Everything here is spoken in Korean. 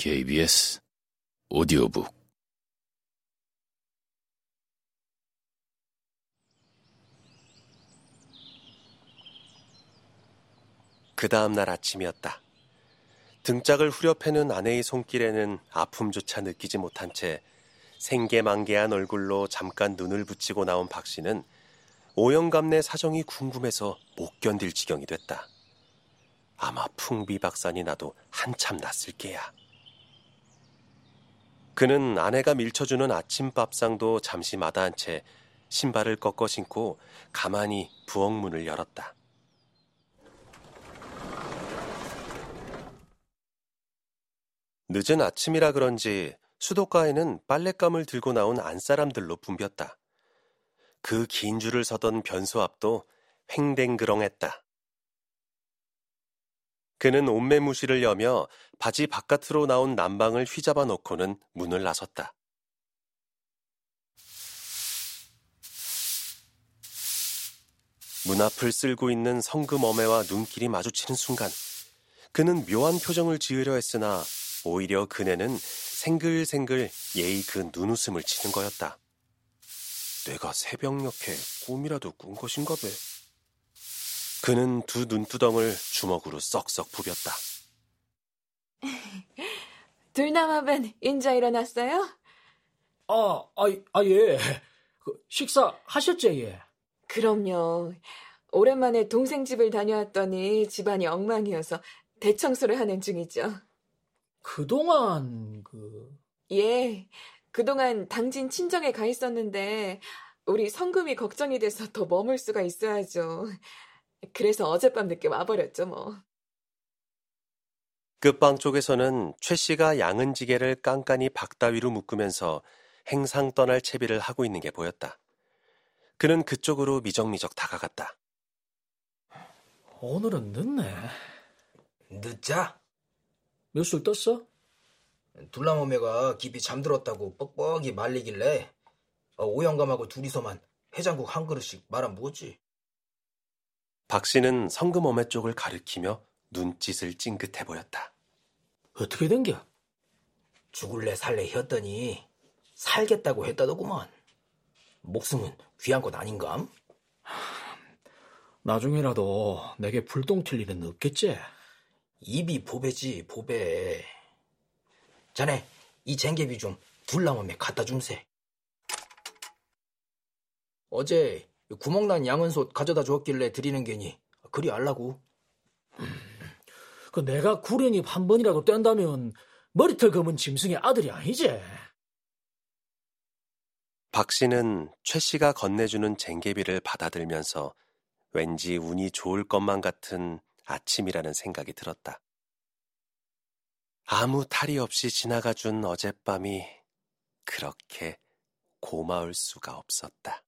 KBS 오디오북 그 다음 날 아침이었다. 등짝을 후려패는 아내의 손길에는 아픔조차 느끼지 못한 채 생계망개한 얼굴로 잠깐 눈을 붙이고 나온 박 씨는 오영감내 사정이 궁금해서 못 견딜 지경이 됐다. 아마 풍비 박산이 나도 한참 났을 게야. 그는 아내가 밀쳐주는 아침밥상도 잠시 마다한 채 신발을 꺾어 신고 가만히 부엌 문을 열었다. 늦은 아침이라 그런지 수도가에는 빨랫감을 들고 나온 안사람들로 붐볐다. 그 긴 줄을 서던 변소 앞도 횡댕그렁했다. 그는 옷매무시를 여며 바지 바깥으로 나온 난방을 휘잡아 놓고는 문을 나섰다. 문 앞을 쓸고 있는 성금 어매와 눈길이 마주치는 순간 그는 묘한 표정을 지으려 했으나 오히려 그네는 생글생글 예의 그 눈웃음을 치는 거였다. 내가 새벽녘에 꿈이라도 꾼 것인가 배. 그는 두 눈두덩을 주먹으로 썩썩 부볐다. 둘남아벤 인자 일어났어요? 아, 아, 아 예. 그 식사 하셨죠, 예? 그럼요. 오랜만에 동생 집을 다녀왔더니 집안이 엉망이어서 대청소를 하는 중이죠. 그동안 그 예. 그동안 당진 친정에 가 있었는데 우리 성금이 걱정이 돼서 더 머물 수가 있어야죠. 그래서 어젯밤 늦게 와버렸죠, 뭐. 끝방 쪽에서는 최 씨가 양은지게를 깐깐히 박다위로 묶으면서 행상 떠날 채비를 하고 있는 게 보였다. 그는 그쪽으로 미적미적 다가갔다. 오늘은 늦네. 늦자? 몇 술 떴어? 둘랑어매가 깊이 잠들었다고 뻑뻑이 말리길래 어, 오영감하고 둘이서만 해장국 한 그릇씩 말아 먹었지. 박 씨는 성금어매 쪽을 가리키며 눈짓을 찡긋해 보였다. 어떻게 된겨? 죽을래 살래 했더니 살겠다고 했다더구만. 목숨은 귀한 것 아닌감? 나중에라도 내게 불똥 튈 일은 없겠지? 입이 보배지 보배. 자네 이 쟁개비 좀 둘랑어매 갖다 줌세. 어제 구멍난 양은솥 가져다 주었길래 드리는 게니 그리 알라고. 그 내가 구련입 한 번이라도 뗀다면 머리털 검은 짐승의 아들이 아니지. 박 씨는 최 씨가 건네주는 쟁개비를 받아들면서 왠지 운이 좋을 것만 같은 아침이라는 생각이 들었다. 아무 탈이 없이 지나가준 어젯밤이 그렇게 고마울 수가 없었다.